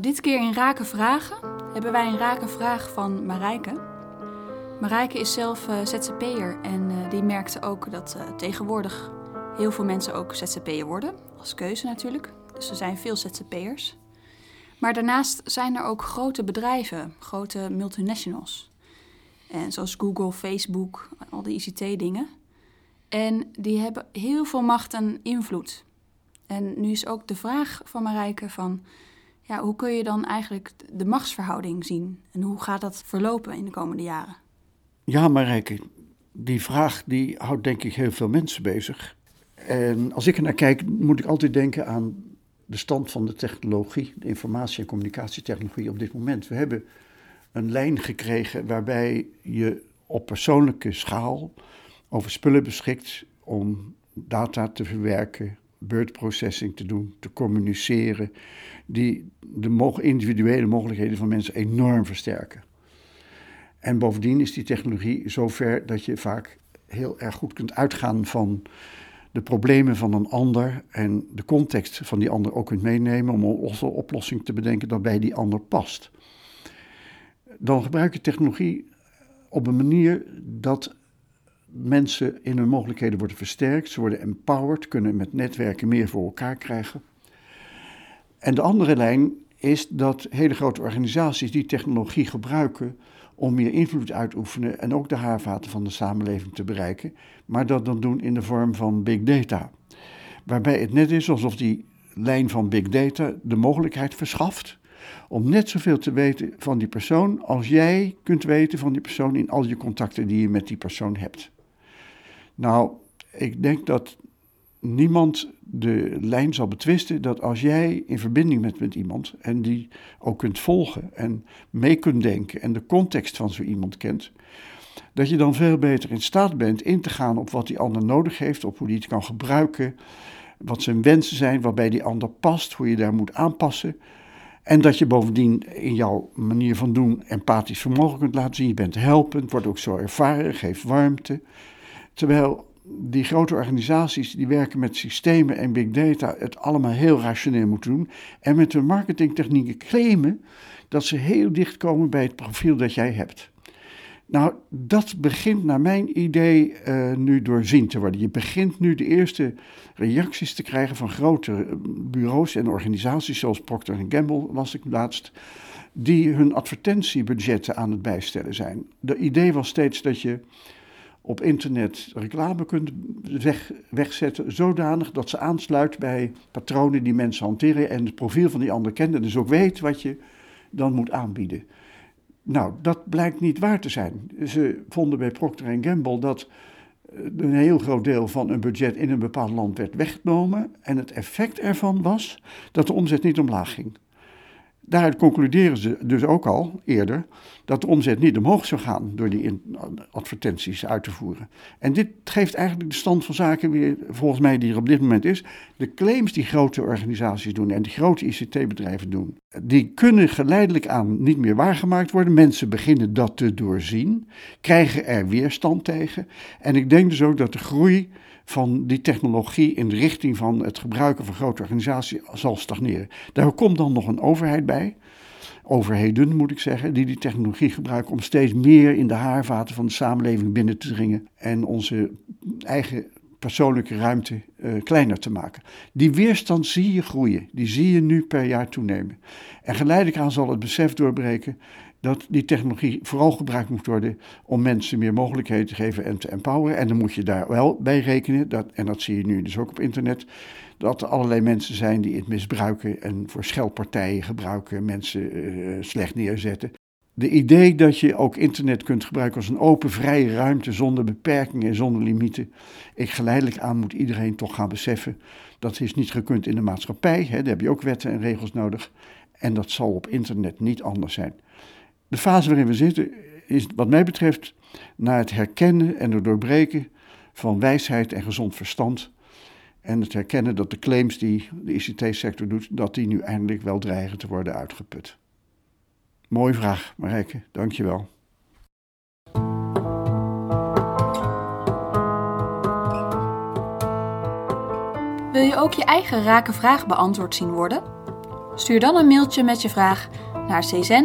Dit keer in Rake Vragen hebben wij een Rake Vraag van Marijke. Marijke is zelf uh, ZZP'er en uh, die merkte ook dat uh, tegenwoordig heel veel mensen ook ZZP'er worden. Als keuze natuurlijk. Dus er zijn veel ZZP'ers. Maar daarnaast zijn er ook grote bedrijven, grote multinationals. En zoals Google, Facebook, al die ICT-dingen. En die hebben heel veel macht en invloed. En nu is ook de vraag van Marijke van... Ja, hoe kun je dan eigenlijk de machtsverhouding zien? En hoe gaat dat verlopen in de komende jaren? Ja, Marijke, die vraag die houdt denk ik heel veel mensen bezig. En als ik er naar kijk, moet ik altijd denken aan de stand van de technologie, de informatie- en communicatietechnologie op dit moment. We hebben een lijn gekregen waarbij je op persoonlijke schaal over spullen beschikt om data te verwerken, processing te doen, te communiceren, die de individuele mogelijkheden van mensen enorm versterken. En bovendien is die technologie zover dat je vaak heel erg goed kunt uitgaan van de problemen van een ander en de context van die ander ook kunt meenemen om een oplossing te bedenken dat bij die ander past. Dan gebruik je technologie op een manier dat mensen in hun mogelijkheden worden versterkt, ze worden empowered, kunnen met netwerken meer voor elkaar krijgen. En de andere lijn is dat hele grote organisaties die technologie gebruiken om meer invloed uit te oefenen en ook de haarvaten van de samenleving te bereiken, maar dat dan doen in de vorm van big data. Waarbij het net is alsof die lijn van big data de mogelijkheid verschaft om net zoveel te weten van die persoon als jij kunt weten van die persoon in al je contacten die je met die persoon hebt. Nou, ik denk dat niemand de lijn zal betwisten dat als jij in verbinding bent met iemand en die ook kunt volgen en mee kunt denken en de context van zo iemand kent, dat je dan veel beter in staat bent in te gaan op wat die ander nodig heeft, op hoe die het kan gebruiken, wat zijn wensen zijn, waarbij die ander past, hoe je daar moet aanpassen. En dat je bovendien in jouw manier van doen empathisch vermogen kunt laten zien. Je bent helpend, wordt ook zo ervaren, geeft warmte. Terwijl die grote organisaties die werken met systemen en big data het allemaal heel rationeel moeten doen. En met hun marketingtechnieken claimen dat ze heel dicht komen bij het profiel dat jij hebt. Nou, dat begint naar mijn idee uh, nu doorzien te worden. Je begint nu de eerste reacties te krijgen van grote bureaus en organisaties zoals Procter Gamble, was ik laatst, die hun advertentiebudgetten aan het bijstellen zijn. De idee was steeds dat je op internet reclame kunt weg, wegzetten, zodanig dat ze aansluit bij patronen die mensen hanteren en het profiel van die ander kent en dus ook weet wat je dan moet aanbieden. Nou, dat blijkt niet waar te zijn. Ze vonden bij Procter Gamble dat eh, een heel groot deel van een budget in een bepaald land werd weggenomen en het effect ervan was dat de omzet niet omlaag ging. Daaruit concluderen ze dus ook al eerder dat de omzet niet omhoog zou gaan door die advertenties uit te voeren. En dit geeft eigenlijk de stand van zaken weer, volgens mij, die er op dit moment is. De claims die grote organisaties doen en die grote ICT-bedrijven doen, die kunnen geleidelijk aan niet meer waargemaakt worden. Mensen beginnen dat te doorzien, krijgen er weerstand tegen. En ik denk dus ook dat de groei van die technologie in de richting van het gebruiken van grote organisaties zal stagneren. Daar komt dan nog een overheid overheden moet ik zeggen, die die technologie gebruiken om steeds meer in de haarvaten van de samenleving binnen te dringen en onze eigen persoonlijke ruimte uh, kleiner te maken. Die weerstand zie je groeien, die zie je nu per jaar toenemen. En geleidelijk aan zal het besef doorbreken dat die technologie vooral gebruikt moet worden om mensen meer mogelijkheden te geven en te empoweren. En dan moet je daar wel bij rekenen, dat, en dat zie je nu dus ook op internet, dat er allerlei mensen zijn die het misbruiken en voor schelpartijen gebruiken, mensen uh, slecht neerzetten. De idee dat je ook internet kunt gebruiken als een open, vrije ruimte zonder beperkingen en zonder limieten. Ik geleidelijk aan moet iedereen toch gaan beseffen dat is niet gekund in de maatschappij. Hè, daar heb je ook wetten en regels nodig. En dat zal op internet niet anders zijn. De fase waarin we zitten is wat mij betreft naar het herkennen en het doorbreken van wijsheid en gezond verstand. En het herkennen dat de claims die de ICT-sector doet, dat die nu eindelijk wel dreigen te worden uitgeput. Mooie vraag, Marijke. Dankjewel. Wil je ook je eigen rake vraag beantwoord zien worden? Stuur dan een mailtje met je vraag naar czen@czen.nl.